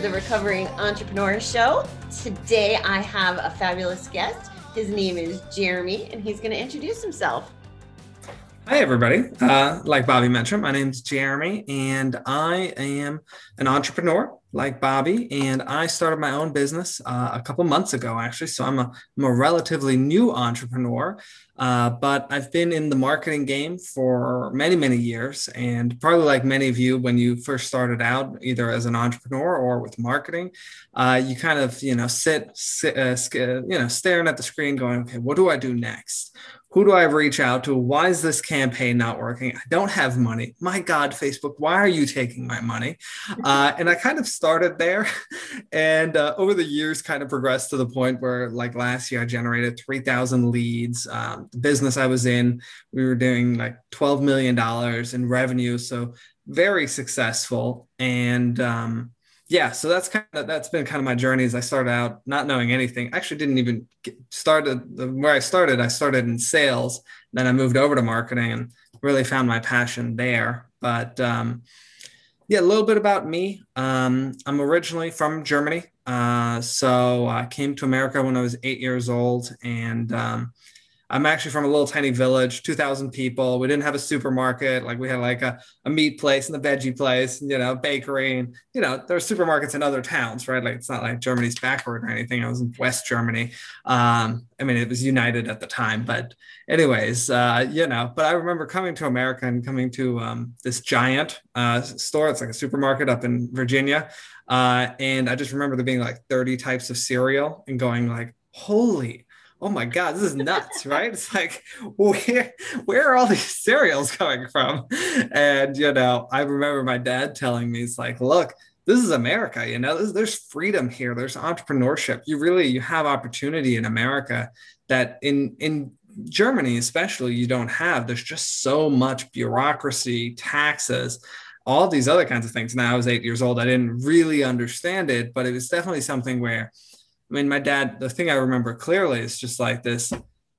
the Recovering Entrepreneur Show. Today, I have a fabulous guest. His name is Jeremy, and he's going to introduce himself. Hi, everybody. Uh, like Bobby mentioned, my name's Jeremy, and I am an entrepreneur like Bobby. And I started my own business uh, a couple months ago, actually. So I'm a, I'm a relatively new entrepreneur, uh, but I've been in the marketing game for many, many years. And probably like many of you, when you first started out, either as an entrepreneur or with marketing, uh, you kind of, you know, sit, sit uh, uh, you know, staring at the screen going, okay, what do I do next? Who do I reach out to? Why is this campaign not working? I don't have money. My God, Facebook, why are you taking my money? Uh, and I kind of started there and uh, over the years kind of progressed to the point where like last year I generated 3,000 leads. Um, the business I was in, we were doing like $12 million in revenue. So very successful. And, um, yeah so that's kind of that's been kind of my journey as i started out not knowing anything. Actually didn't even get started where i started i started in sales then i moved over to marketing and really found my passion there. But um, yeah a little bit about me. Um, i'm originally from germany. Uh, so i came to america when i was eight years old and um, I'm actually from a little tiny village, 2,000 people. We didn't have a supermarket. Like we had like a, a meat place and a veggie place, you know, bakery. And, you know, there are supermarkets in other towns, right? Like it's not like Germany's backward or anything. I was in West Germany. Um, I mean, it was united at the time. But, anyways, uh, you know, but I remember coming to America and coming to um, this giant uh, store. It's like a supermarket up in Virginia. Uh, and I just remember there being like 30 types of cereal and going like, holy oh my god this is nuts right? It's like where where are all these cereals coming from? And you know i remember my dad telling me it's like look this is america you know there's freedom here there's entrepreneurship. You really you have opportunity in america that in in germany especially you don't have. There's just so much bureaucracy taxes all these other kinds of things. Now i was eight years old i didn't really understand it but it was definitely something where I mean, my dad, the thing I remember clearly is just like this,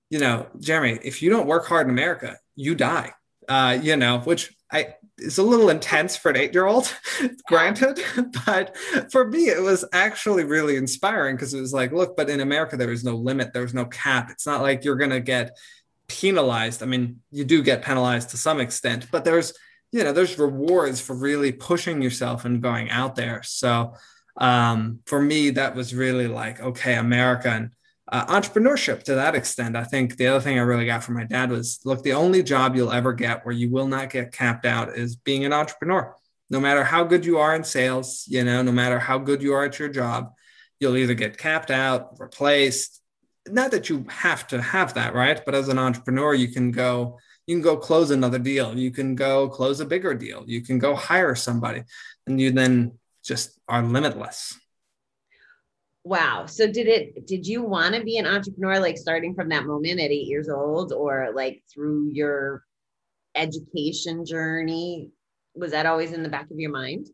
you know, Jeremy, if you don't work hard in America, you die. Uh, you know, which I is a little intense for an eight-year-old, granted, but for me, it was actually really inspiring because it was like, look, but in America, there is no limit, there's no cap. It's not like you're gonna get penalized. I mean, you do get penalized to some extent, but there's you know, there's rewards for really pushing yourself and going out there. So um, for me, that was really like, okay, America and uh, entrepreneurship to that extent. I think the other thing I really got from my dad was look, the only job you'll ever get where you will not get capped out is being an entrepreneur. No matter how good you are in sales, you know, no matter how good you are at your job, you'll either get capped out, replaced. Not that you have to have that, right? But as an entrepreneur, you can go, you can go close another deal. You can go close a bigger deal. You can go hire somebody. And you then just are limitless. Wow. So did it did you want to be an entrepreneur like starting from that moment at 8 years old or like through your education journey? Was that always in the back of your mind?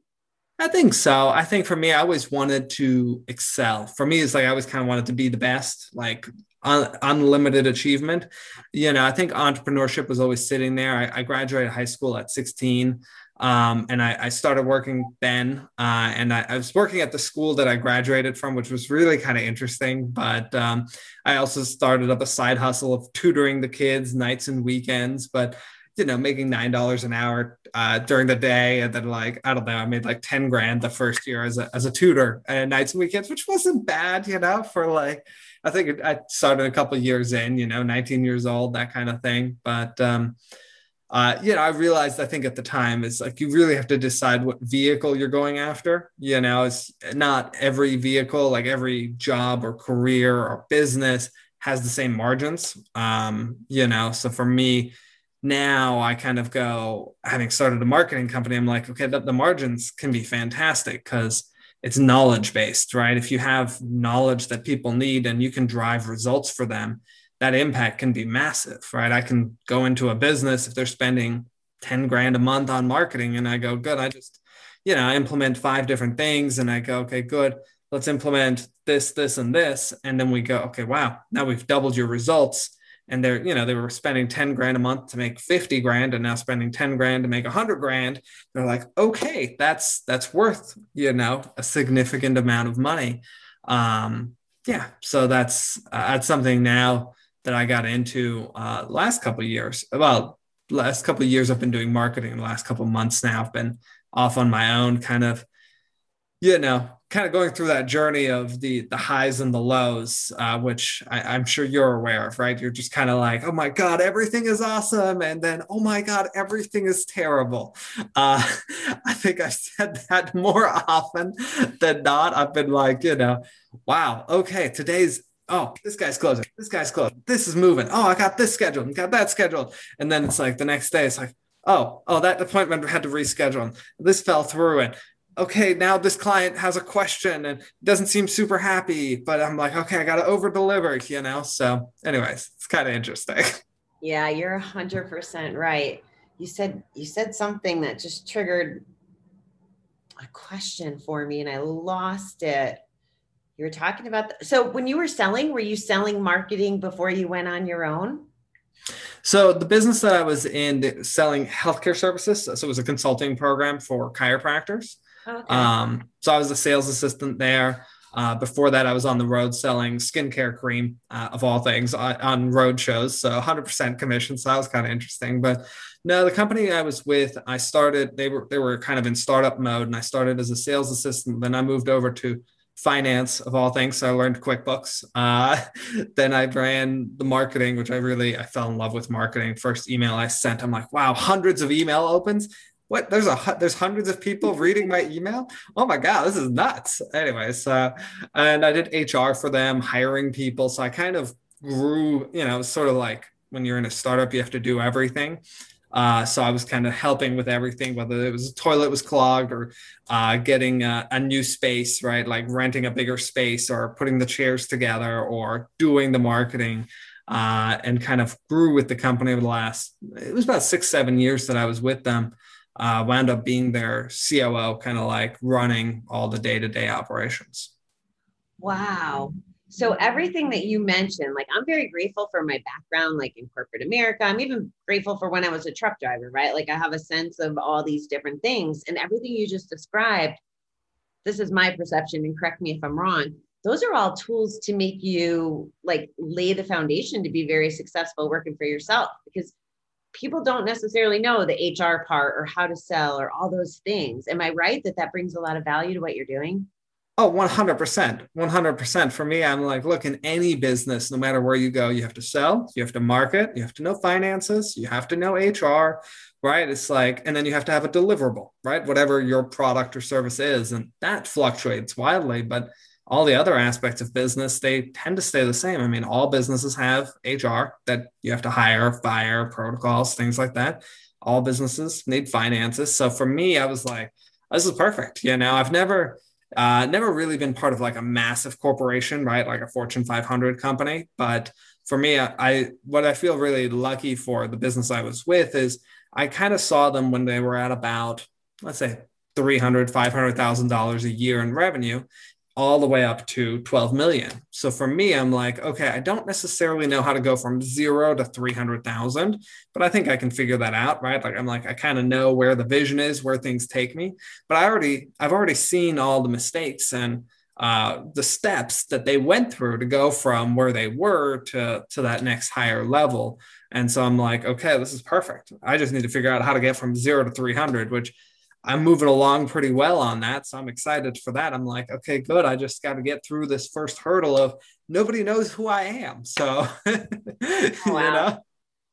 I think so. I think for me, I always wanted to excel. For me, it's like I always kind of wanted to be the best, like un- unlimited achievement. You know, I think entrepreneurship was always sitting there. I, I graduated high school at 16. Um, and I, I, started working then, uh, and I, I, was working at the school that I graduated from, which was really kind of interesting. But um, I also started up a side hustle of tutoring the kids nights and weekends. But you know, making nine dollars an hour uh, during the day, and then like I don't know, I made like ten grand the first year as a as a tutor and nights and weekends, which wasn't bad, you know, for like I think I started a couple years in, you know, 19 years old, that kind of thing. But um, uh, you know, I realized I think at the time is like you really have to decide what vehicle you're going after. You know, it's not every vehicle, like every job or career or business has the same margins. Um, you know, so for me now, I kind of go having started a marketing company. I'm like, okay, the, the margins can be fantastic because it's knowledge based, right? If you have knowledge that people need and you can drive results for them, that impact can be massive, right? I can go into a business if they're spending 10 grand a month on marketing and I go, good, I just, you know, I implement five different things and I go, okay, good, let's implement this, this, and this. And then we go, okay, wow, now we've doubled your results. And they're, you know, they were spending 10 grand a month to make 50 grand and now spending 10 grand to make 100 grand. They're like, okay, that's, that's worth, you know, a significant amount of money. Um, yeah. So that's, uh, that's something now that I got into uh, last couple years. Well, last couple of years I've been doing marketing. The last couple months now I've been off on my own, kind of, you know, kind of going through that journey of the the highs and the lows, uh, which I, am sure you're aware of, right? You're just kind of like, oh my god, everything is awesome, and then oh my god, everything is terrible. Uh, I think I've said that more often than not. I've been like, you know, wow, okay, today's oh, this guy's closing, this guy's closing, this is moving. Oh, I got this scheduled, got that scheduled. And then it's like the next day, it's like, oh, oh, that appointment had to reschedule. This fell through. And okay, now this client has a question and doesn't seem super happy, but I'm like, okay, I got to over deliver, you know? So, anyways, it's kind of interesting. Yeah, you're 100% right. You said you said something that just triggered a question for me and I lost it. You were talking about the, so when you were selling, were you selling marketing before you went on your own? So the business that I was in selling healthcare services, so it was a consulting program for chiropractors. Okay. Um, so I was a sales assistant there. Uh, before that, I was on the road selling skincare cream, uh, of all things, on, uh, on road shows. So 100% commission. So that was kind of interesting. But no, the company I was with, I started. They were they were kind of in startup mode, and I started as a sales assistant. Then I moved over to finance of all things. So I learned QuickBooks. Uh, then I ran the marketing, which I really I fell in love with marketing. First email I sent, I'm like, wow, hundreds of email opens. What? There's a there's hundreds of people reading my email. Oh my god, this is nuts. Anyways, uh, and I did HR for them, hiring people. So I kind of grew. You know, sort of like when you're in a startup, you have to do everything. Uh, so I was kind of helping with everything, whether it was a toilet was clogged or uh, getting a, a, new space, right? Like renting a bigger space or putting the chairs together or doing the marketing. Uh, and kind of grew with the company over the last, it was about six, seven years that I was with them. Uh, wound up being their COO, kind of like running all the day to day operations. Wow so everything that you mentioned like i'm very grateful for my background like in corporate america. I'm even grateful for when i was a truck driver right? Like i have a sense of all these different things and everything you just described this is my perception and correct me if i'm wrong those are all tools to make you like lay the foundation to be very successful working for yourself because people don't necessarily know the hr part or how to sell or all those things. Am i right that that brings a lot of value to what you're doing Oh, 100%. 100%. For me, I'm like, look, in any business, no matter where you go, you have to sell, you have to market, you have to know finances, you have to know HR, right? It's like, and then you have to have a deliverable, right? Whatever your product or service is. And that fluctuates wildly. But all the other aspects of business, they tend to stay the same. I mean, all businesses have HR that you have to hire, fire, protocols, things like that. All businesses need finances. So for me, I was like, this is perfect. You know, I've never, uh, never really been part of like a massive corporation, right? Like a Fortune 500 company. But for me, I, I what I feel really lucky for the business I was with is I kind of saw them when they were at about, let's say, 300 $500,000 a year in revenue all the way up to 12 million. So for me, I'm like, okay, I don't necessarily know how to go from zero to 300,000, but I think I can figure that out, right? Like I'm like, I kind of know where the vision is, where things take me, but I already, I've already seen all the mistakes and uh, the steps that they went through to go from where they were to, to that next higher level. And so I'm like, okay, this is perfect. I just need to figure out how to get from zero to 300, which I'm moving along pretty well on that. So I'm excited for that. I'm like, okay, good. I just got to get through this first hurdle of nobody knows who I am. So, wow. you know.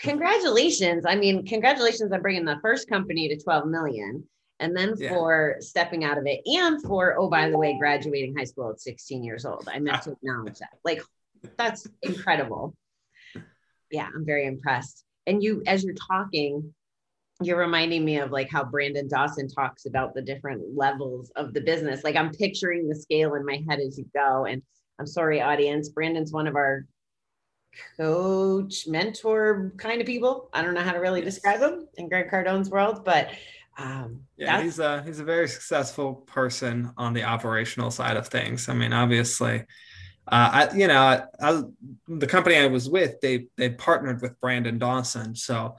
Congratulations. I mean, congratulations on bringing the first company to 12 million and then yeah. for stepping out of it and for, oh, by the way, graduating high school at 16 years old. I meant to acknowledge that. Like, that's incredible. Yeah, I'm very impressed. And you, as you're talking, you're reminding me of like how Brandon Dawson talks about the different levels of the business. Like I'm picturing the scale in my head as you go. And I'm sorry, audience, Brandon's one of our coach, mentor kind of people. I don't know how to really Yes. describe them in Grant Cardone's world, but um, Yeah, he's a he's a very successful person on the operational side of things. I mean, obviously, uh, I you know I, I, the company I was with they they partnered with Brandon Dawson, so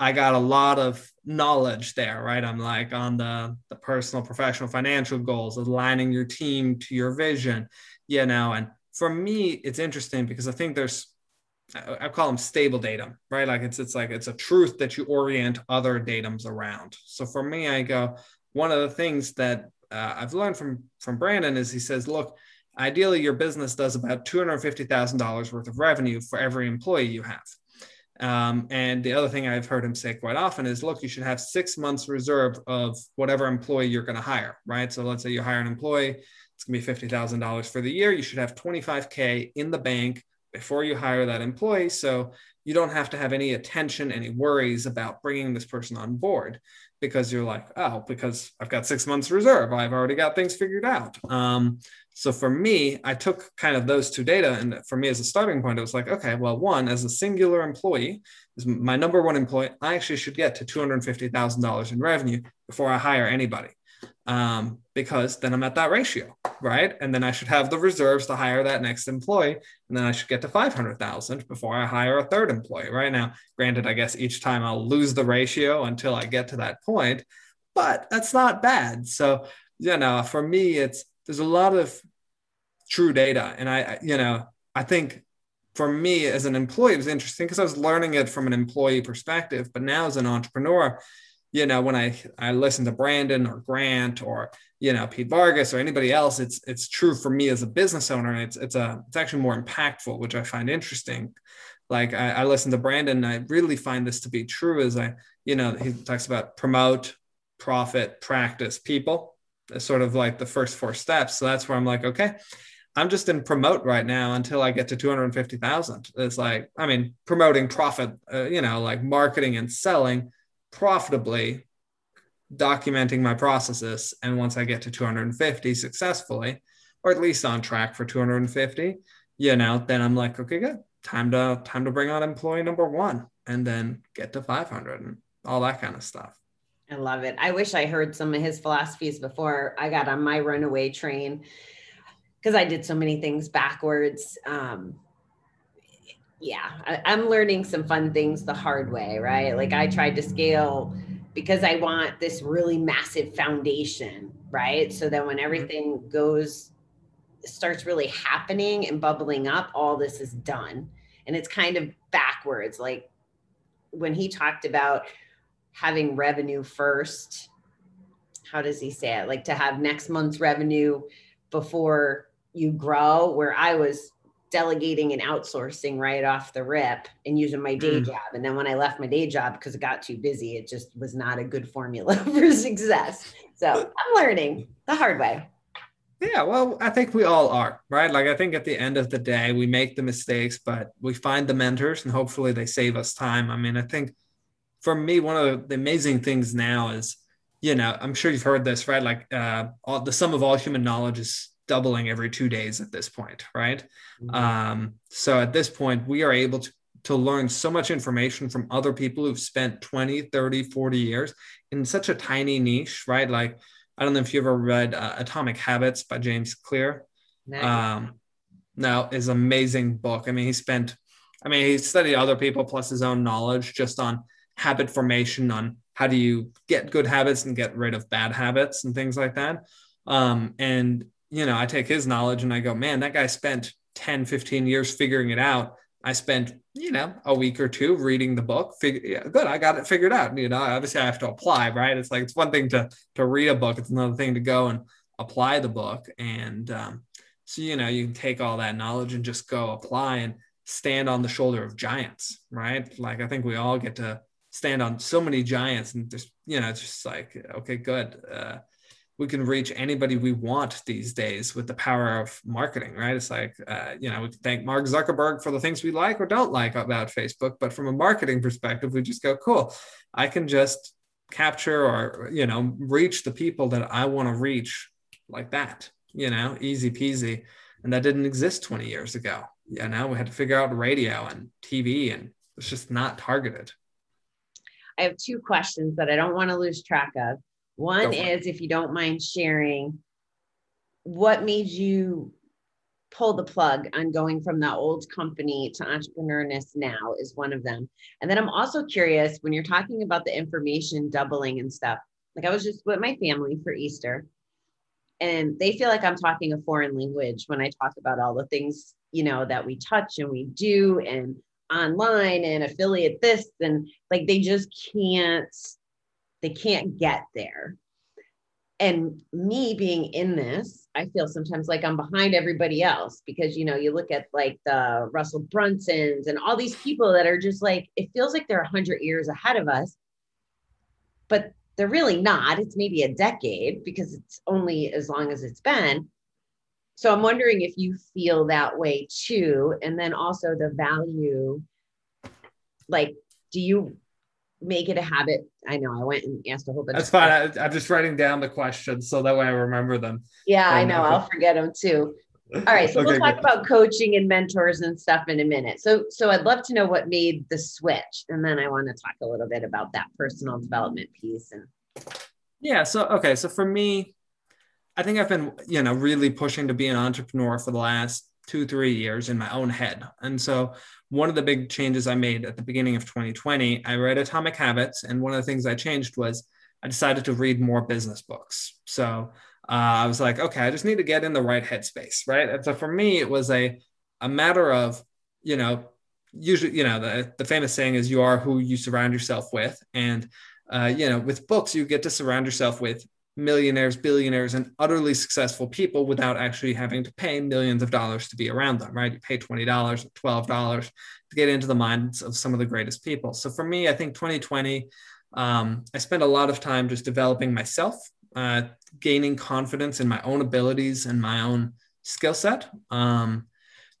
I got a lot of knowledge there. Right, I'm like on the the personal, professional, financial goals, aligning your team to your vision, you know. And for me, it's interesting because I think there's I call them stable datum, right? Like it's it's like it's a truth that you orient other datums around. So for me, I go one of the things that uh, I've learned from from Brandon is he says, look, ideally your business does about two hundred fifty thousand dollars worth of revenue for every employee you have. Um, and the other thing I've heard him say quite often is, look, you should have six months reserve of whatever employee you're going to hire, right? So let's say you hire an employee, it's going to be fifty thousand dollars for the year. You should have twenty five k in the bank before you hire that employee. So you don't have to have any attention, any worries about bringing this person on board because you're like, oh, because I've got six months reserve. I've already got things figured out. Um, so for me, I took kind of those two data. And for me as a starting point, it was like, okay, well, one, as a singular employee, is my number one employee, I actually should get to $250,000 in revenue before I hire anybody. Um, because then I'm at that ratio, right? And then I should have the reserves to hire that next employee and then I should get to 500,000 before I hire a third employee. Right now, granted, I guess each time I'll lose the ratio until I get to that point, but that's not bad. So, you know, for me, it's there's a lot of true data. And I, you know, I think for me as an employee, it was interesting because I was learning it from an employee perspective. But now as an entrepreneur, you know, when I I listen to Brandon or Grant or you know Pete Vargas or anybody else, it's it's true for me as a business owner, it's it's a it's actually more impactful, which I find interesting. Like I, I listen to Brandon, and I really find this to be true. As I you know he talks about promote, profit, practice, people, sort of like the first four steps. So that's where I'm like, okay, I'm just in promote right now until I get to 250,000. It's like, I mean, promoting profit, uh, you know, like marketing and selling profitably, documenting my processes. And once I get to 250 successfully, or at least on track for 250, you know, then I'm like, okay, good. Time to time to bring on employee number one and then get to 500 and all that kind of stuff. I love it. I wish I heard some of his philosophies before I got on my runaway train because I did so many things backwards. Um, yeah, I, I'm learning some fun things the hard way, right? Like I tried to scale because I want this really massive foundation, right? So that when everything goes, starts really happening and bubbling up, all this is done. And it's kind of backwards. Like when he talked about having revenue first, how does he say it? Like to have next month's revenue before you grow, where I was delegating and outsourcing right off the rip and using my day Mm. job. And then when I left my day job because it got too busy, it just was not a good formula for success. So I'm learning the hard way. Yeah, well, I think we all are, right? Like, I think at the end of the day, we make the mistakes, but we find the mentors and hopefully they save us time. I mean, I think for me, one of the amazing things now is, you know, I'm sure you've heard this, right? Like, uh, all, the sum of all human knowledge is doubling every two days at this point, right? Um, so at this point, we are able to, to learn so much information from other people who've spent 20, 30, 40 years in such a tiny niche, right? Like, I don't know if you ever read uh, Atomic Habits by James Clear. Nice. Um, now is amazing book. I mean, he spent, I mean, he studied other people plus his own knowledge just on habit formation, on how do you get good habits and get rid of bad habits and things like that. Um, and, you know, I take his knowledge and I go, man, that guy spent 10, 15 years figuring it out. I spent, you know, a week or two reading the book. Figure, yeah, good, I got it figured out. You know, obviously I have to apply, right? It's like it's one thing to to read a book; it's another thing to go and apply the book. And um, so, you know, you can take all that knowledge and just go apply and stand on the shoulder of giants, right? Like I think we all get to stand on so many giants, and just you know, it's just like okay, good. Uh, we can reach anybody we want these days with the power of marketing, right? It's like, uh, you know, we can thank Mark Zuckerberg for the things we like or don't like about Facebook, but from a marketing perspective, we just go, cool, I can just capture or, you know, reach the people that I want to reach like that, you know, easy peasy. And that didn't exist 20 years ago. yeah, now we had to figure out radio and TV, and it's just not targeted. I have two questions that I don't want to lose track of. One Go for it. is if you don't mind sharing, what made you pull the plug on going from the old company to entrepreneurness now is one of them. And then I'm also curious when you're talking about the information doubling and stuff. Like I was just with my family for Easter and they feel like I'm talking a foreign language when I talk about all the things, you know, that we touch and we do and online and affiliate this and like they just can't they can't get there. And me being in this, I feel sometimes like I'm behind everybody else because you know, you look at like the Russell Brunsons and all these people that are just like it feels like they're 100 years ahead of us. But they're really not. It's maybe a decade because it's only as long as it's been. So I'm wondering if you feel that way too. And then also the value, like, do you make it a habit? I know I went and asked a whole bunch That's of fine. I, I'm just writing down the questions so that way I remember them. Yeah, I Fair know. Uh, I'll forget them too. All right, so we'll talk good. about coaching and mentors and stuff in a minute. So, so I'd love to know what made the switch, and then I want to talk a little bit about that personal development piece. And Yeah. So, okay. So for me, I think I've been, you know, really pushing to be an entrepreneur for the last two, three years in my own head. And so one of the big changes I made at the beginning of 2020, I read Atomic Habits. And one of the things I changed was I decided to read more business books. So uh, I was like, okay, I just need to get in the right headspace. Right. And so for me, it was a, a matter of, you know, usually, you know, the, the famous saying is you are who you surround yourself with. And uh, you know, with books, you get to surround yourself with millionaires, billionaires, and utterly successful people without actually having to pay millions of dollars to be around them, right? You pay $20 or $12 to get into the minds of some of the greatest people. So for me, I think 2020, um, I spent a lot of time just developing myself, uh, gaining confidence in my own abilities and my own skill set. Um,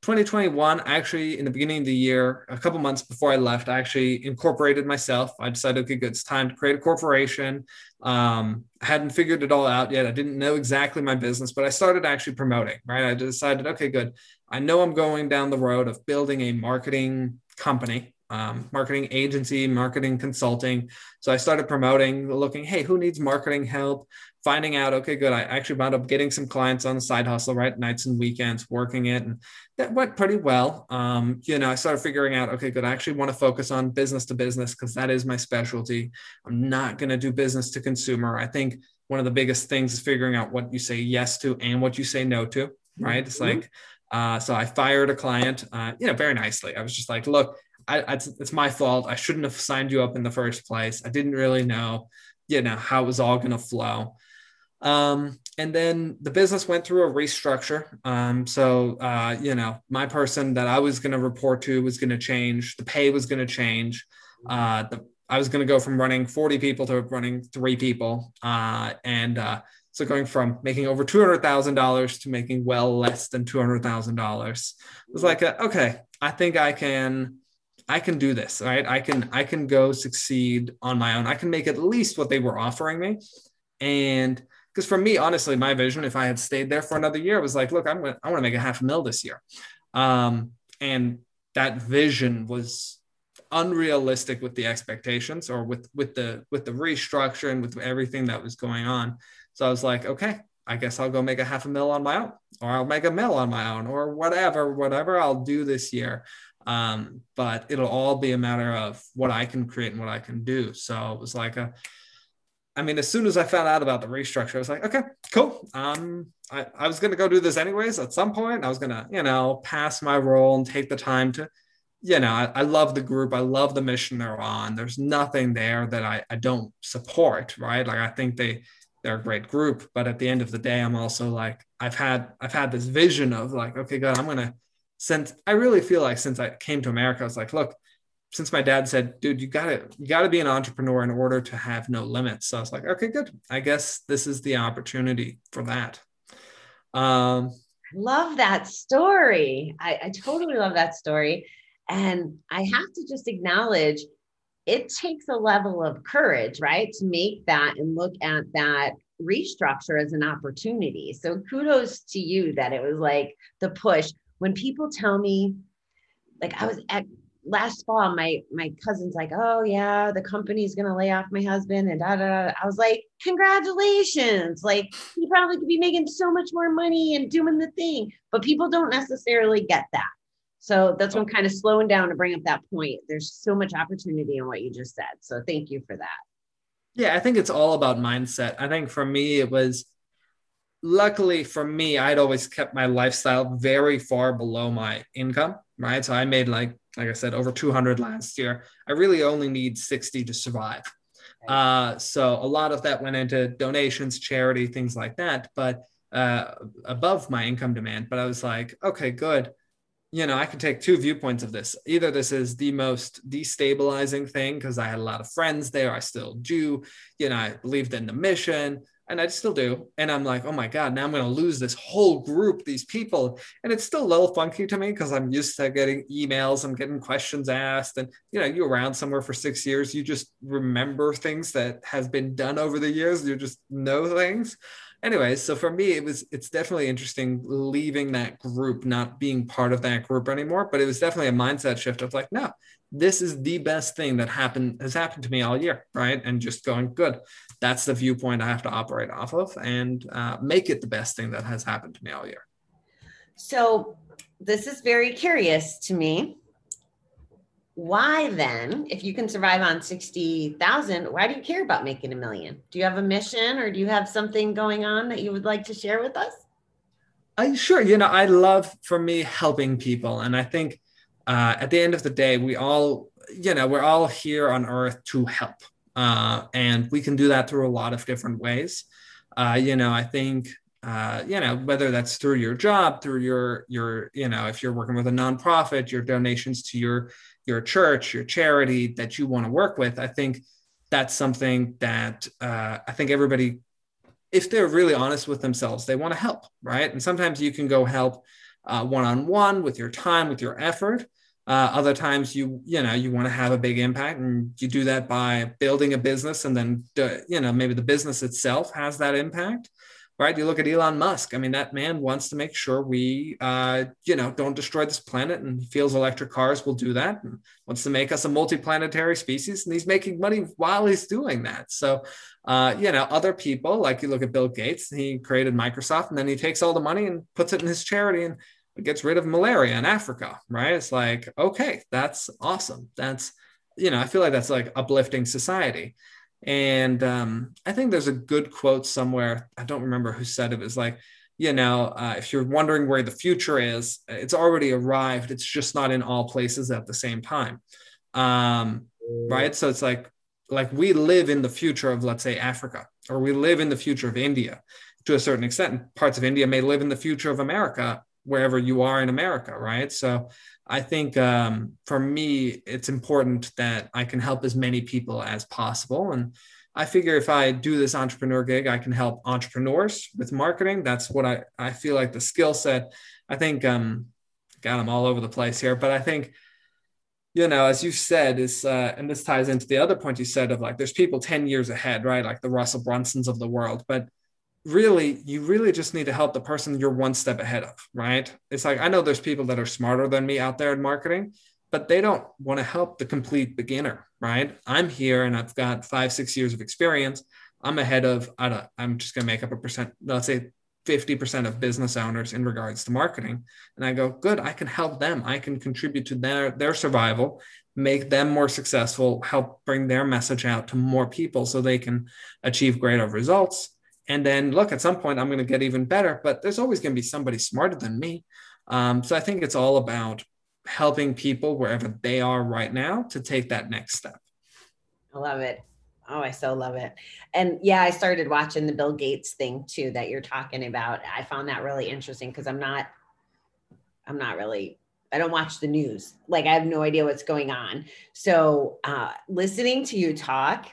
2021 actually in the beginning of the year a couple months before i left i actually incorporated myself. I decided okay good it's time to create a corporation. Um, i hadn't figured it all out yet. I didn't know exactly my business but i started actually promoting right? I decided okay good. I know i'm going down the road of building a marketing company um, marketing agency marketing consulting. So i started promoting looking hey who needs marketing help finding out okay good i actually wound up getting some clients on the side hustle right nights and weekends working it and that went pretty well. Um, you know, I started figuring out, okay, good. I actually want to focus on business to business because that is my specialty. I'm not going to do business to consumer. I think one of the biggest things is figuring out what you say yes to and what you say no to, right? It's Mhm. like, uh, so I fired a client, uh, you know, very nicely. I was just like, look, I, it's my fault. I shouldn't have signed you up in the first place. I didn't really know, you know, how it was all going to flow. Um, and then the business went through a restructure. Um, so, uh, you know, my person that I was going to report to was going to change. The pay was going to change. Uh, the, I was going to go from running 40 people to running three people. Uh, and uh, so going from making over $200,000 to making well less than $200,000 it was like, a, okay, I think I can, I can do this, right? I can, I can go succeed on my own. I can make at least what they were offering me. And because for me, honestly, my vision, if I had stayed there for another year, was like, look, I'm gonna, I want to make a half a mil this year. Um, and that vision was unrealistic with the expectations or with with the with the restructure and with everything that was going on. So I was like, okay, I guess I'll go make a half a mil on my own, or I'll make a mil on my own, or whatever, whatever I'll do this year. Um, but it'll all be a matter of what I can create and what I can do. So it was like a I mean, as soon as I found out about the restructure, I was like, okay, cool. Um, I, I was going to go do this anyways at some point. I was going to, you know, pass my role and take the time to, you know, I, I love the group. I love the mission they're on. There's nothing there that I, I don't support, right? Like, I think they, they're a great group, but at the end of the day, I'm also like, I've had, I've had this vision of like, okay, God, I'm going to, since I really feel like since I came to America, I was like, look, since my dad said, dude, you gotta you gotta be an entrepreneur in order to have no limits. So I was like, okay, good. I guess this is the opportunity for that. Um, love that story. I, I totally love that story. And I have to just acknowledge it takes a level of courage, right? To make that and look at that restructure as an opportunity. So kudos to you that it was like the push. when people tell me, like I was at last fall, my my cousin's like, oh yeah, the company's gonna lay off my husband and da da da. I was like, congratulations! Like he probably could be making so much more money and doing the thing, but people don't necessarily get that. So that's what I'm kind of slowing down to bring up that point. There's so much opportunity in what you just said. So thank you for that. Yeah, I think it's all about mindset. I think for me, it was luckily for me, I'd always kept my lifestyle very far below my income, right? So I made like, like I said, over 200 last year. I really only need 60 to survive. Uh, so a lot of that went into donations, charity, things like that, but uh, above my income demand. But I was like, okay, good you know, I can take two viewpoints of this. Either this is the most destabilizing thing because I had a lot of friends there. I still do. You know, I believed in the mission and I still do. And I'm like, oh my God, now I'm going to lose this whole group, these people. And it's still a little funky to me because I'm used to getting emails, I'm getting questions asked. And, you know, you're around somewhere for six years, you just remember things that have been done over the years. You just know things anyways so for me it was it's definitely interesting leaving that group not being part of that group anymore but it was definitely a mindset shift of like no this is the best thing that happened has happened to me all year right? And just going good that's the viewpoint i have to operate off of and uh, make it the best thing that has happened to me all year. So this is very curious to me why then, if you can survive on 60,000, why do you care about making a million? Do you have a mission or do you have something going on that you would like to share with us? I sure, you know, I love for me helping people. And I think uh, at the end of the day, we all, you know, we're all here on earth to help. Uh, and we can do that through a lot of different ways. Uh, you know, I think uh, you know whether that's through your job through your your you know if you're working with a nonprofit your donations to your your church, your charity that you want to work with, I think that's something that uh, I think everybody, if they're really honest with themselves, they want to help, right? And sometimes you can go help one on one with your time, with your effort. Uh, other times you you know you want to have a big impact and you do that by building a business and then you know maybe the business itself has that impact right? You look at Elon Musk. I mean, that man wants to make sure we, uh, you know, don't destroy this planet, and he feels electric cars will do that, and wants to make us a multi-planetary species, and he's making money while he's doing that. So, uh, you know, other people like you look at Bill Gates. He created Microsoft, and then he takes all the money and puts it in his charity and gets rid of malaria in Africa, right? It's like, okay, that's awesome. That's, you know, I feel like that's like uplifting society. And um, I think there's a good quote somewhere. I don't remember who said it. Was like, you know, uh, if you're wondering where the future is, it's already arrived. It's just not in all places at the same time. Um, right. So it's like, like we live in the future of, let's say, Africa, or we live in the future of India to a certain extent. Parts of India may live in the future of America, wherever you are in America. Right. So I think um, for me, it's important that I can help as many people as possible. And I figure if I do this entrepreneur gig, I can help entrepreneurs with marketing. That's what I, I feel like the skill set. I think, um, I'm all over the place here, but I think, you know, as you said, is uh, and this ties into the other point you said of like there's people 10 years ahead, right? Like the Russell Brunsons of the world. But really you really just need to help the person you're one step ahead of right? It's like i know there's people that are smarter than me out there in marketing but they don't want to help the complete beginner right? I'm here and i've got five six years of experience. I'm ahead of i don't i'm just going to make up a percent let's say 50% of business owners in regards to marketing. And i go good i can help them. I can contribute to their their survival make them more successful help bring their message out to more people so they can achieve greater results and then look at some point i'm going to get even better but there's always going to be somebody smarter than me. Um, so i think it's all about helping people wherever they are right now to take that next step. I love it. Oh i so love it. And yeah i started watching the bill gates thing too that you're talking about. I found that really interesting because i'm not i'm not really I don't watch the news. Like I have no idea what's going on. So uh, listening to you talk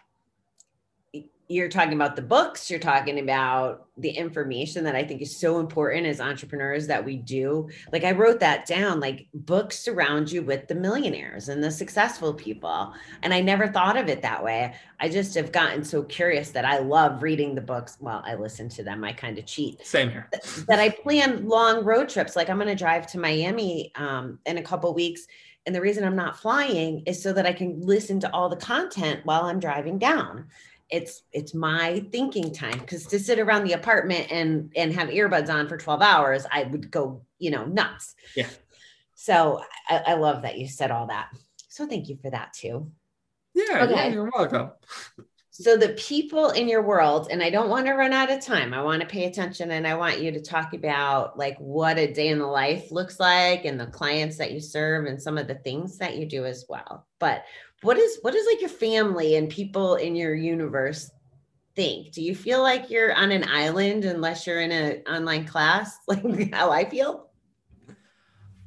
you're talking about the books, you're talking about the information that I think is so important as entrepreneurs that we do. Like I wrote that down, like books surround you with the millionaires and the successful people. And I never thought of it that way. I just have gotten so curious that I love reading the books. Well, I listen to them, I kind of cheat. Same here. That I plan long road trips. Like I'm going to drive to Miami um, in a couple weeks. And the reason I'm not flying is so that I can listen to all the content while I'm driving down it's it's my thinking time because to sit around the apartment and and have earbuds on for 12 hours i would go you know nuts Yeah. so i, I love that you said all that so thank you for that too Yeah, yeah, Okay. you're welcome. so the people in your world and i don't want to run out of time i want to pay attention and i want you to talk about like what a day in the life looks like and the clients that you serve and some of the things that you do as well but what is what is like your family and people in your universe think do you feel like you're on an island unless you're in an online class like how i feel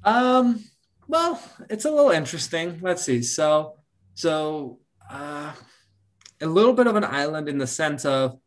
Um, well, it's a little interesting. Let's see. So, so uh, a little bit of an island in the sense of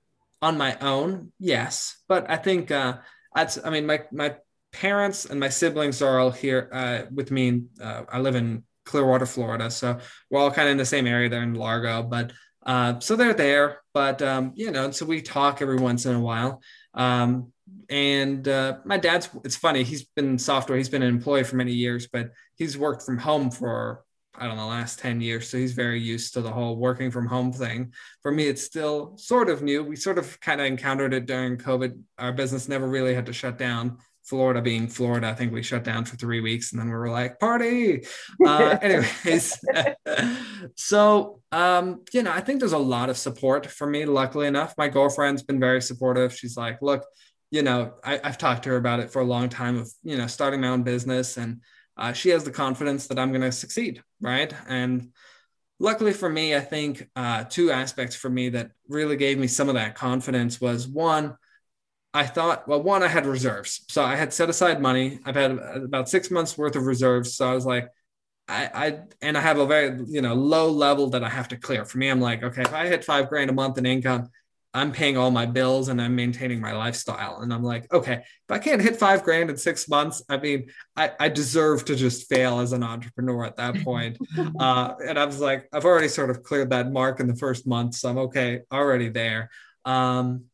on my own, yes. But I think uh, that's. I mean, my my parents and my siblings are all here uh, with me. Uh, I live in Clearwater, Florida, so we're all kind of in the same area. They're in Largo, but uh, so they're there. But um, you know, so we talk every once in a while. Um, and uh, my dad's it's funny he's been software he's been an employee for many years but he's worked from home for i don't know the last 10 years so he's very used to the whole working from home thing for me it's still sort of new we sort of kind of encountered it during covid our business never really had to shut down florida being florida i think we shut down for three weeks and then we were like party uh, anyways so um you know i think there's a lot of support for me luckily enough my girlfriend's been very supportive she's like look you know, I, I've talked to her about it for a long time of, you know, starting my own business. And uh, she has the confidence that I'm going to succeed. Right. And luckily for me, I think uh, two aspects for me that really gave me some of that confidence was one, I thought, well, one, I had reserves. So I had set aside money. I've had about six months worth of reserves. So I was like, I, I and I have a very you know low level that I have to clear. For me, I'm like, okay, if I hit five grand a month in income, I'm paying all my bills and I'm maintaining my lifestyle. And I'm like, okay, if I can't hit five grand in six months, I mean, I, I deserve to just fail as an entrepreneur at that point. uh, and I was like, I've already sort of cleared that mark in the first month. So I'm okay, already there. Um,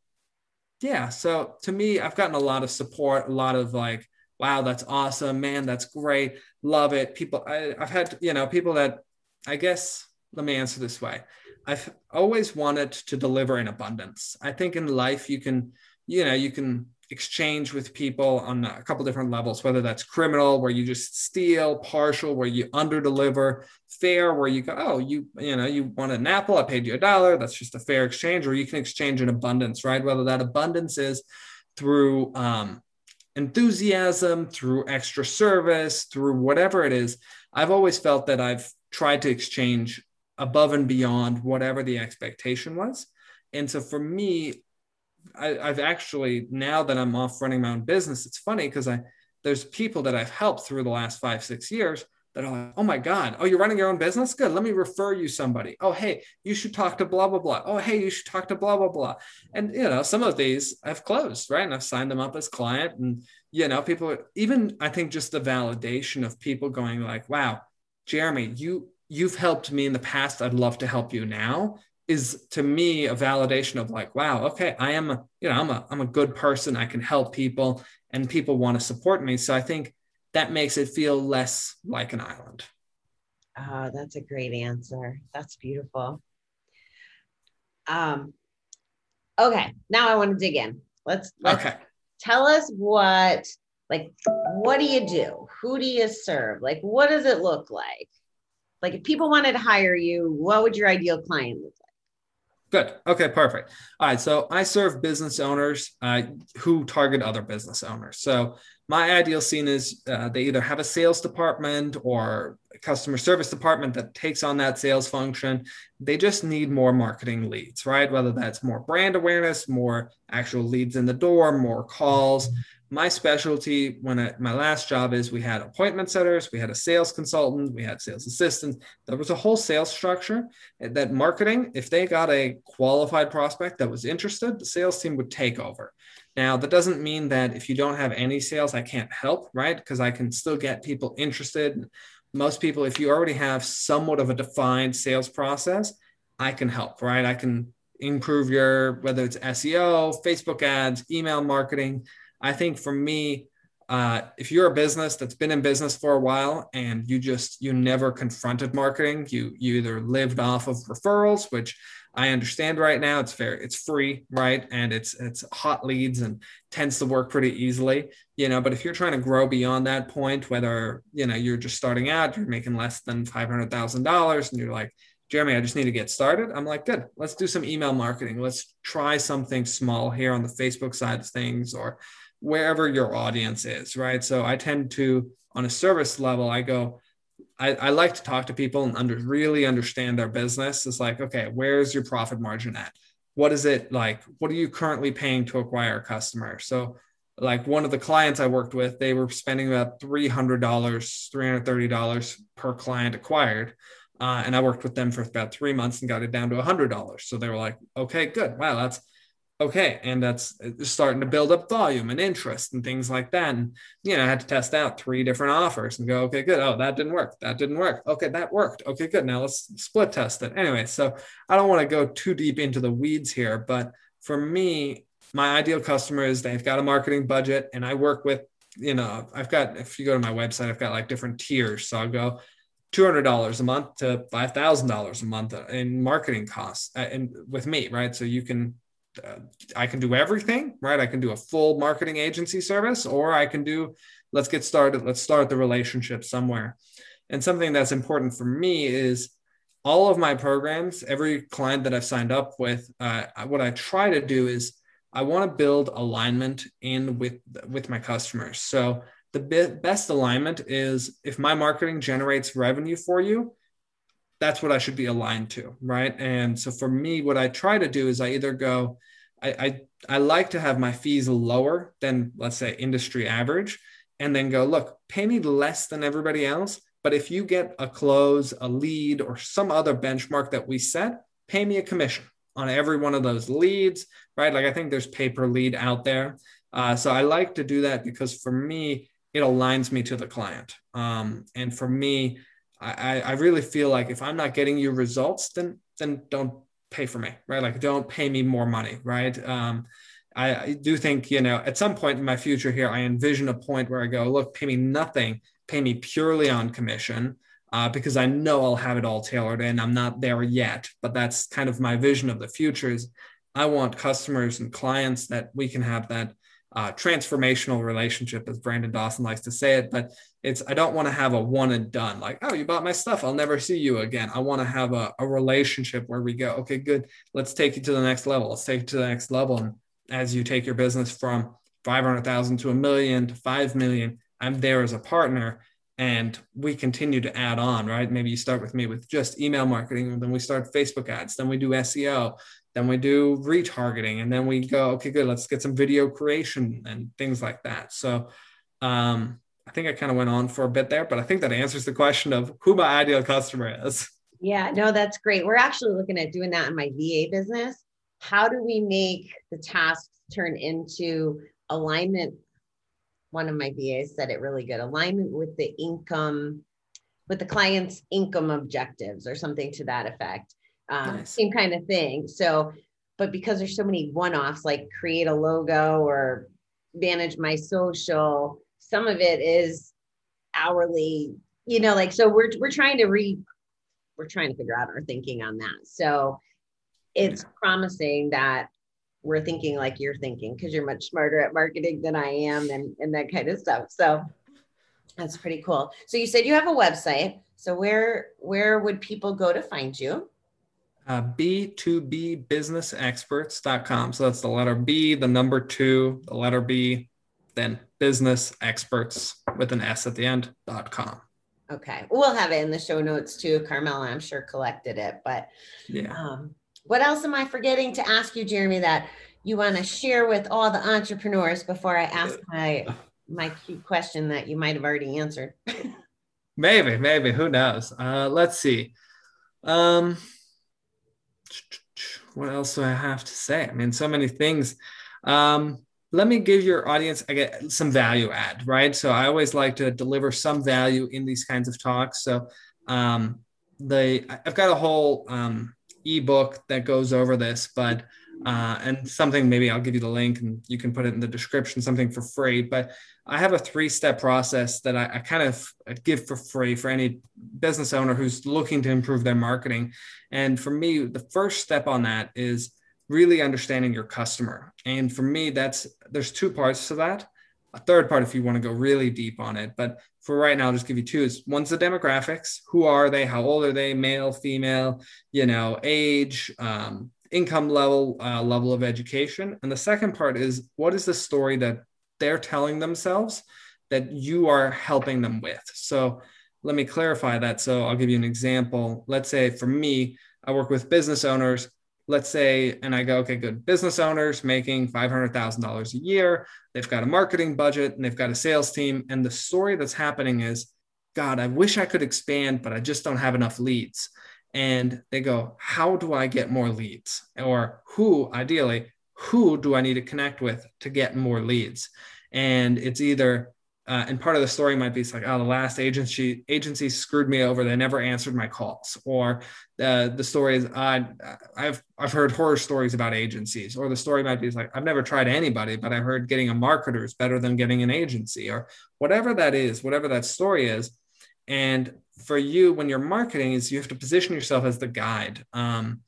yeah. So to me, I've gotten a lot of support, a lot of like, wow, that's awesome, man, that's great, love it. People, I, I've had, you know, people that I guess, let me answer this way. I've always wanted to deliver in abundance. I think in life you can, you know, you can exchange with people on a couple different levels, whether that's criminal, where you just steal, partial, where you under deliver, fair, where you go, oh, you, you know, you want an apple, I paid you a dollar. That's just a fair exchange, or you can exchange in abundance, right? Whether that abundance is through um, enthusiasm, through extra service, through whatever it is. I've always felt that I've tried to exchange above and beyond whatever the expectation was. And so for me, I, I've actually now that I'm off running my own business, it's funny because I there's people that I've helped through the last five, six years that are like, oh my God, oh, you're running your own business? Good. Let me refer you somebody. Oh, hey, you should talk to blah, blah, blah. Oh, hey, you should talk to blah, blah, blah. And, you know, some of these I've closed, right? And I've signed them up as client. And, you know, people, even I think just the validation of people going like, wow, Jeremy, you, you've helped me in the past. I'd love to help you now is to me a validation of like, wow, okay, I am, a, you know, I'm a, I'm a good person. I can help people and people want to support me. So I think that makes it feel less like an island. Oh, that's a great answer. That's beautiful. Um, okay, now I want to dig in. Let's, let's Okay. tell us what, like, what do you do? Who do you serve? Like, what does it look like? Like, if people wanted to hire you, what would your ideal client look like? Good. Okay, perfect. All right. So I serve business owners uh, who target other business owners. So my ideal scene is uh, they either have a sales department or a customer service department that takes on that sales function. They just need more marketing leads, right? Whether that's more brand awareness, more actual leads in the door, more calls, my specialty when my last job is we had appointment setters, we had a sales consultant, we had sales assistants. There was a whole sales structure that marketing, if they got a qualified prospect that was interested, the sales team would take over. Now, that doesn't mean that if you don't have any sales, I can't help, right? Because I can still get people interested. Most people, if you already have somewhat of a defined sales process, I can help, right? I can improve your, whether it's SEO, Facebook ads, email marketing. I think for me, uh, if you're a business that's been in business for a while and you just you never confronted marketing you you either lived off of referrals which i understand right now it's fair it's free right? And it's it's hot leads and tends to work pretty easily you know but if you're trying to grow beyond that point whether you know you're just starting out you're making less than $500000 and you're like jeremy i just need to get started i'm like good let's do some email marketing. Let's try something small here on the facebook side of things or wherever your audience is, right? So I tend to, on a service level, I go, I, I like to talk to people and under, really understand their business. It's like, okay, where's your profit margin at? What is it like? What are you currently paying to acquire a customer? So, like one of the clients I worked with, they were spending about $300, $330 per client acquired. Uh, and I worked with them for about three months and got it down to $100. So they were like, okay, good. Wow, that's okay and that's starting to build up volume and interest and things like that. And you know i had to test out three different offers and go okay good. Oh that didn't work. That didn't work. Okay that worked. Okay good. Now let's split test it. Anyway so i don't want to go too deep into the weeds here but for me my ideal customer is they've got a marketing budget and i work with you know i've got if you go to my website i've got like different tiers. So i'll go $200 a month to $5000 a month in marketing costs uh, and with me right? So you can uh, I can do everything, right? I can do a full marketing agency service, or I can do, let's get started, let's start the relationship somewhere. And something that's important for me is all of my programs, every client that I've signed up with, uh, what I try to do is I want to build alignment in with with my customers. So the best alignment is if my marketing generates revenue for you, that's what I should be aligned to, right? And so for me, what I try to do is I either go, I, I, I like to have my fees lower than let's say industry average, and then go, look, pay me less than everybody else. But if you get a close, a lead, or some other benchmark that we set, pay me a commission on every one of those leads, right? Like I think there's pay per lead out there. Uh, so I like to do that because for me, it aligns me to the client. Um, and for me, I, I really feel like if I'm not getting you results, then then don't pay for me, right? Like don't pay me more money, right? Um, I, I do think you know at some point in my future here, I envision a point where I go, look, pay me nothing, pay me purely on commission. Uh, because I know I'll have it all tailored and I'm not there yet, but that's kind of my vision of the future is I want customers and clients that we can have that uh, transformational relationship, as Brandon Dawson likes to say it. But it's I don't want to have a one and done, like, oh, you bought my stuff, I'll never see you again. I want to have a, a relationship where we go, okay, good, let's take you to the next level. Let's take it to the next level. And as you take your business from 500,000 to a million to 5 million, I'm there as a partner and we continue to add on, right? Maybe you start with me with just email marketing, and then we start Facebook ads, then we do SEO, then we do retargeting, and then we go, okay, good, let's get some video creation and things like that. So um, I think I kind of went on for a bit there, but I think that answers the question of who my ideal customer is. Yeah, no, that's great. We're actually looking at doing that in my VA business. How do we make the tasks turn into alignment? One of my VAs said it really good alignment with the income, with the client's income objectives or something to that effect um, nice. same kind of thing. So, but because there's so many one-offs, like create a logo or manage my social, some of it is hourly. You know, like so we're we're trying to re we're trying to figure out our thinking on that. So it's yeah. promising that we're thinking like you're thinking because you're much smarter at marketing than I am and, and that kind of stuff. So that's pretty cool. So you said you have a website. So where where would people go to find you? Uh, b2bbusinessexperts.com. So that's the letter B, the number two, the letter B, then business experts with an S at the end.com. Okay. We'll have it in the show notes too. Carmela, I'm sure collected it, but yeah. Um, what else am I forgetting to ask you, Jeremy, that you want to share with all the entrepreneurs before I ask my my key question that you might have already answered? Maybe, maybe. Who knows? Uh, let's see. Um, what else do I have to say? I mean, so many things. Um, let me give your audience I get some value add, right? So I always like to deliver some value in these kinds of talks. So um, the I've got a whole um, ebook that goes over this, but uh, and something maybe I'll give you the link and you can put it in the description, something for free. But I have a three step process that I, I, kind of give for free for any business owner who's looking to improve their marketing. And for me, the first step on that is really understanding your customer. And for me, that's there's two parts to that. A third part, if you want to go really deep on it. But for right now, I'll just give you two is one's the demographics. Who are they? How old are they? Male, female, you know, age, um, income level, uh, level of education. And the second part is what is the story that they're telling themselves that you are helping them with? So let me clarify that. So I'll give you an example. Let's say for me, I work with business owners. Let's say, and I go, okay, good. Business owners making $500,000 a year. They've got a marketing budget and they've got a sales team. And the story that's happening is, God, I wish I could expand, but I just don't have enough leads and they go, How do I get more leads? Or who, ideally, who do I need to connect with to get more leads? And it's either, uh, and part of the story might be it's like, oh, the last agency agency screwed me over. They never answered my calls. Or uh, the story is, I, I've I've heard horror stories about agencies. Or the story might be like, I've never tried anybody, but I heard getting a marketer is better than getting an agency. Or whatever that is, whatever that story is. And for you when you're marketing is you have to position yourself as the guide. Um,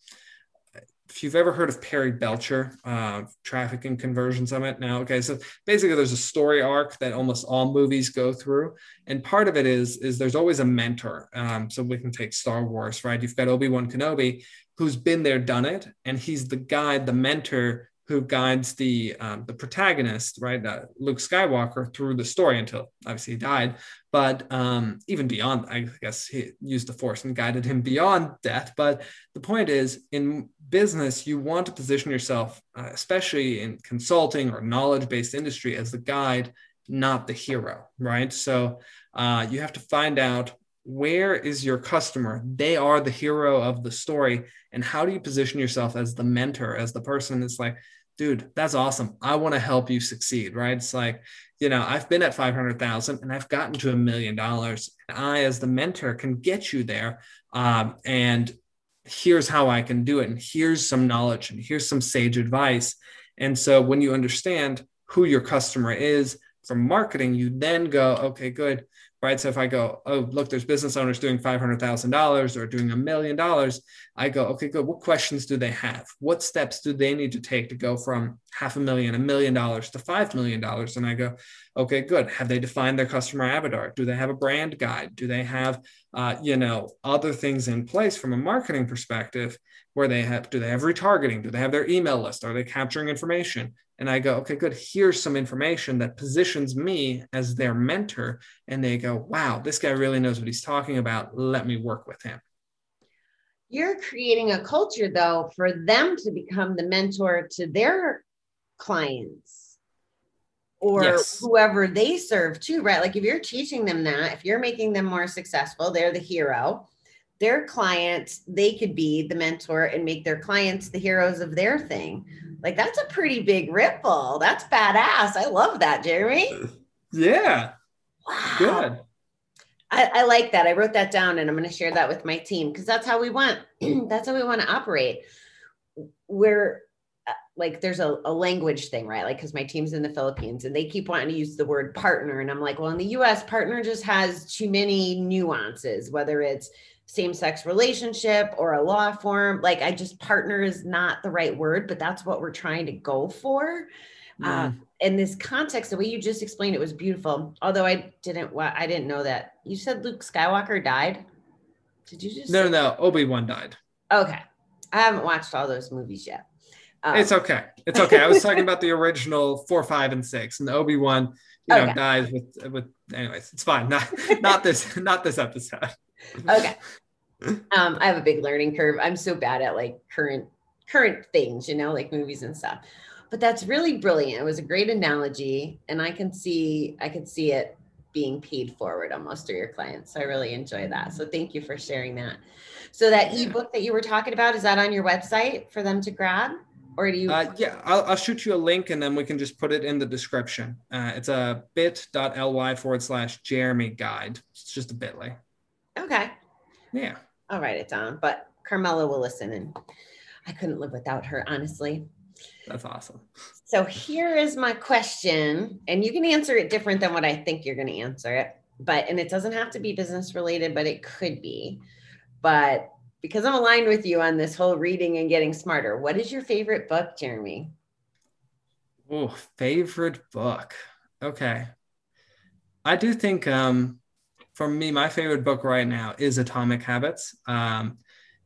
if you've ever heard of Perry Belcher, uh, Traffic and Conversion Summit, now, okay, so basically there's a story arc that almost all movies go through, and part of it is is there's always a mentor. Um, so we can take Star Wars, right? You've got Obi Wan Kenobi, who's been there, done it, and he's the guide, the mentor who guides the um, the protagonist, right, uh, Luke Skywalker, through the story until obviously he died. But um, even beyond, I guess he used the Force and guided him beyond death. But the point is, in business, you want to position yourself, uh, especially in consulting or knowledge based industry, as the guide, not the hero, right? So uh, you have to find out where is your customer they are the hero of the story and how do you position yourself as the mentor as the person that's like dude, that's awesome. I want to help you succeed, right? It's like, you know, I've been at 500,000 and I've gotten to a million dollars. And I, as the mentor, can get you there. Um, and here's how I can do it. And here's some knowledge and here's some sage advice. And so when you understand who your customer is from marketing, you then go, okay, good right? So if I go, oh, look, there's business owners doing $500,000 or doing a million dollars, I go, okay, good. What questions do they have? What steps do they need to take to go from half a million, a million dollars to $5 million? And I go, okay, good. Have they defined their customer avatar? Do they have a brand guide? Do they have, uh, you know, other things in place from a marketing perspective where they have, do they have retargeting? Do they have their email list? Are they capturing information? And I go, okay, good. Here's some information that positions me as their mentor. And they go, wow, this guy really knows what he's talking about. Let me work with him. You're creating a culture, though, for them to become the mentor to their clients or yes. whoever they serve too, right? Like if you're teaching them that, if you're making them more successful, they're the hero. Their clients, they could be the mentor and make their clients the heroes of their thing like that's a pretty big ripple. That's badass. I love that, Jeremy. Yeah. Wow. Good. I, I like that. I wrote that down and I'm going to share that with my team because that's how we want. that's how we want to operate. We're uh, like, there's a, a language thing, right? Like, because my team's in the Philippines and they keep wanting to use the word partner. And I'm like, well, in the US, partner just has too many nuances, whether it's same sex relationship or a law firm. Like I just partner is not the right word, but that's what we're trying to go for. Yeah. Uh, in this context, the way you just explained it was beautiful. Although I didn't, I didn't know that you said Luke Skywalker died. Did you just? No, say- no, Obi Wan died. Okay, I haven't watched all those movies yet. Um, it's okay. It's okay. I was talking about the original four, five, and six, and the Obi Wan, you know, okay. dies with with. Anyways, it's fine. Not not this not this episode okay. Um, I have a big learning curve. I'm so bad at like current current things, you know, like movies and stuff. but that's really brilliant. It was a great analogy, and I can see I can see it being paid forward on most of your clients. So I really enjoy that. So thank you for sharing that. So that ebook that you were talking about is that on your website for them to grab, or do you? Uh, yeah, I'll, I'll shoot you a link and then we can just put it in the description. Uh, it's a bit.ly forward slash Jeremy guide. It's just a bit.ly. okay, Yeah. I'll write it down. But Carmela will listen, and I couldn't live without her, honestly. That's awesome. So here is my question, and you can answer it different than what I think you're going to answer it. But and it doesn't have to be business related, but it could be. But because I'm aligned with you on this whole reading and getting smarter, what is your favorite book, Jeremy? Oh, favorite book. Okay. I do think um for me, my favorite book right now is Atomic Habits. Um,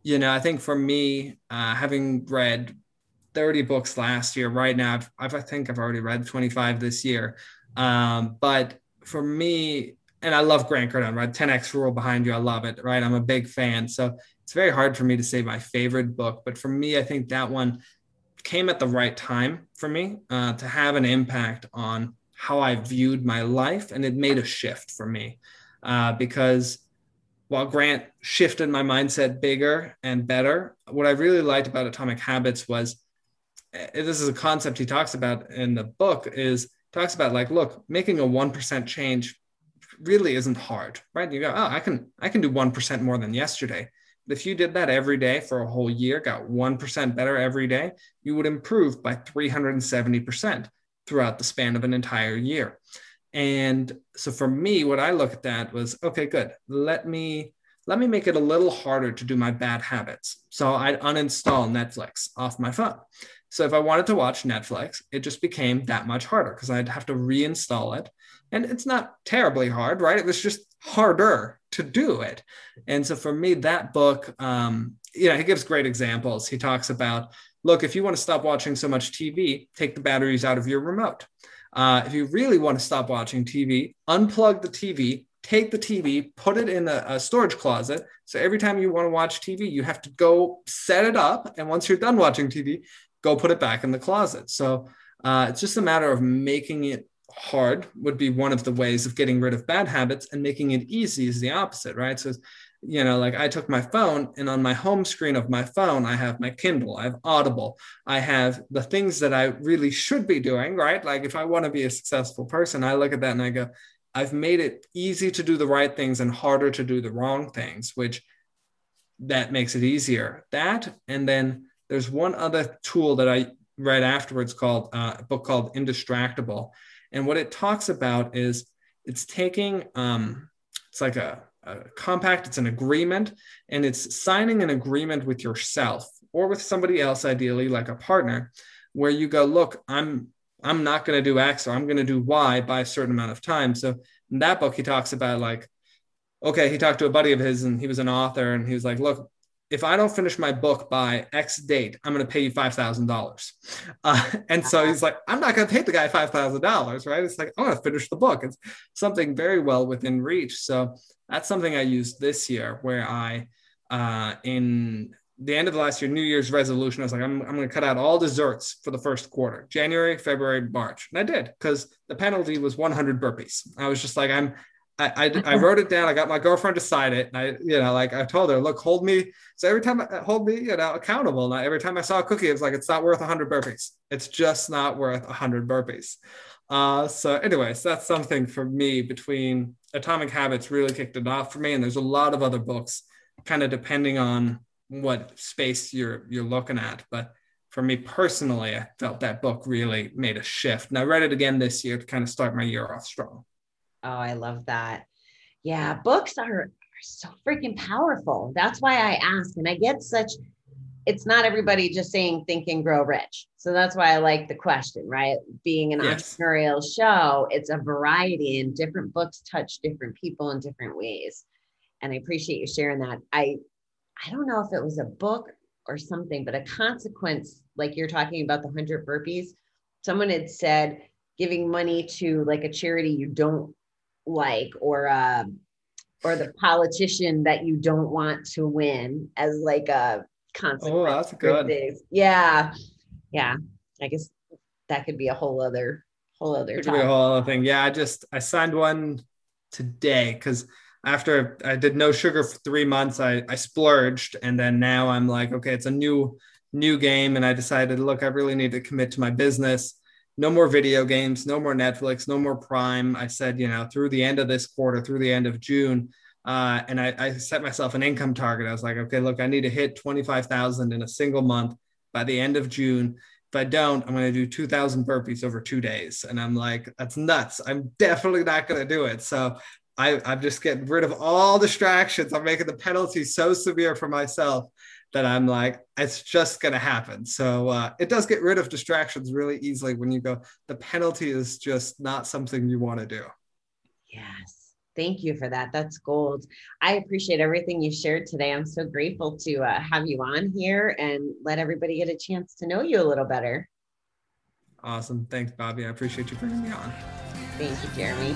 you know, I think for me, uh, having read 30 books last year, right now, I've, I've, I think I've already read 25 this year. Um, but for me, and I love Grant Cardone, right? 10x rule behind you. I love it, right? I'm a big fan. So it's very hard for me to say my favorite book, but for me, I think that one came at the right time for me uh, to have an impact on how I viewed my life. And it made a shift for me uh, because while Grant shifted my mindset bigger and better, what I really liked about Atomic Habits was eh, this is a concept he talks about in the book is talks about like look making a 1% change really isn't hard right? You go oh i can i can do 1% more than yesterday. But if you did that every day for a whole year got 1% better every day you would improve by 370% throughout the span of an entire year and so for me what i look at that was okay good let me let me make it a little harder to do my bad habits so i'd uninstall netflix off my phone so if I wanted to watch Netflix, it just became that much harder because I'd have to reinstall it. And it's not terribly hard, right? It was just harder to do it. And so for me, that book, um, you know, he gives great examples. He talks about, look, if you want to stop watching so much TV, take the batteries out of your remote. Uh, if you really want to stop watching TV, unplug the TV, take the TV, put it in a, a, storage closet. So every time you want to watch TV, you have to go set it up. And once you're done watching TV, go put it back in the closet. So uh, it's just a matter of making it hard would be one of the ways of getting rid of bad habits and making it easy is the opposite, right? So, you know, like I took my phone and on my home screen of my phone, I have my Kindle, I have Audible, I have the things that I really should be doing, right? Like if I want to be a successful person, I look at that and I go, I've made it easy to do the right things and harder to do the wrong things, which that makes it easier. That and then there's one other tool that I read afterwards called uh, a book called Indistractable. And what it talks about is it's taking, um, it's like a, a compact, it's an agreement, and it's signing an agreement with yourself or with somebody else, ideally, like a partner, where you go, look, I'm I'm not going to do X or I'm going to do Y by a certain amount of time. So in that book, he talks about like, okay, he talked to a buddy of his and he was an author and he was like, look, if I don't finish my book by X date, I'm going to pay you five thousand uh, dollars. And so he's like, I'm not going to pay the guy five thousand dollars, right? It's like I'm going to finish the book. It's something very well within reach. So that's something I used this year, where I, uh, in the end of the last year, New Year's resolution, I was like, I'm, I'm going to cut out all desserts for the first quarter, January, February, March, and I did because the penalty was 100 burpees. I was just like, I'm I, I, wrote it down. I got my girlfriend to sign it. And I, you know, like I told her, look, hold me. So every time I hold me, you know, accountable. And every time I saw a cookie, it's like, it's not worth hundred burpees. It's just not worth hundred burpees. Uh, so anyways, that's something for me between Atomic Habits really kicked it off for me. And there's a lot of other books kind of depending on what space you're, you're looking at. But for me personally, I felt that book really made a shift. And I read it again this year to kind of start my year off strong. Oh, I love that. Yeah, books are, are so freaking powerful. That's why I ask. And I get such, it's not everybody just saying think and grow rich. So that's why I like the question, right? Being an yes. entrepreneurial show, it's a variety and different books touch different people in different ways. And I appreciate you sharing that. I I don't know if it was a book or something, but a consequence, like you're talking about the 100 burpees, someone had said giving money to like a charity you don't like or uh or the politician that you don't want to win as like a consequence. Oh, that's good. Yeah. Yeah. I guess that could be a whole other whole other could be a whole other thing. Yeah, I just I signed one today because after I did no sugar for three months, I I splurged, and then now I'm like, okay, it's a new new game, and I decided, look, I really need to commit to my business. No more video games, no more Netflix, no more Prime. I said, you know, through the end of this quarter, through the end of June, uh, and I, I set myself an income target. I was like, okay, look, I need to hit twenty five thousand in a single month by the end of June. If I don't, I'm going to do 2,000 burpees over two days. And I'm like, that's nuts. I'm definitely not going to do it. So I, I'm just getting rid of all distractions. I'm making the penalty so severe for myself that I'm like, it's just going to happen. So uh, it does get rid of distractions really easily when you go, the penalty is just not something you want to do. Yes. Thank you for that. That's gold. I appreciate everything you shared today. I'm so grateful to uh, have you on here and let everybody get a chance to know you a little better. Awesome. Thanks, Bobby. I appreciate you bringing me on. Thank you, Jeremy.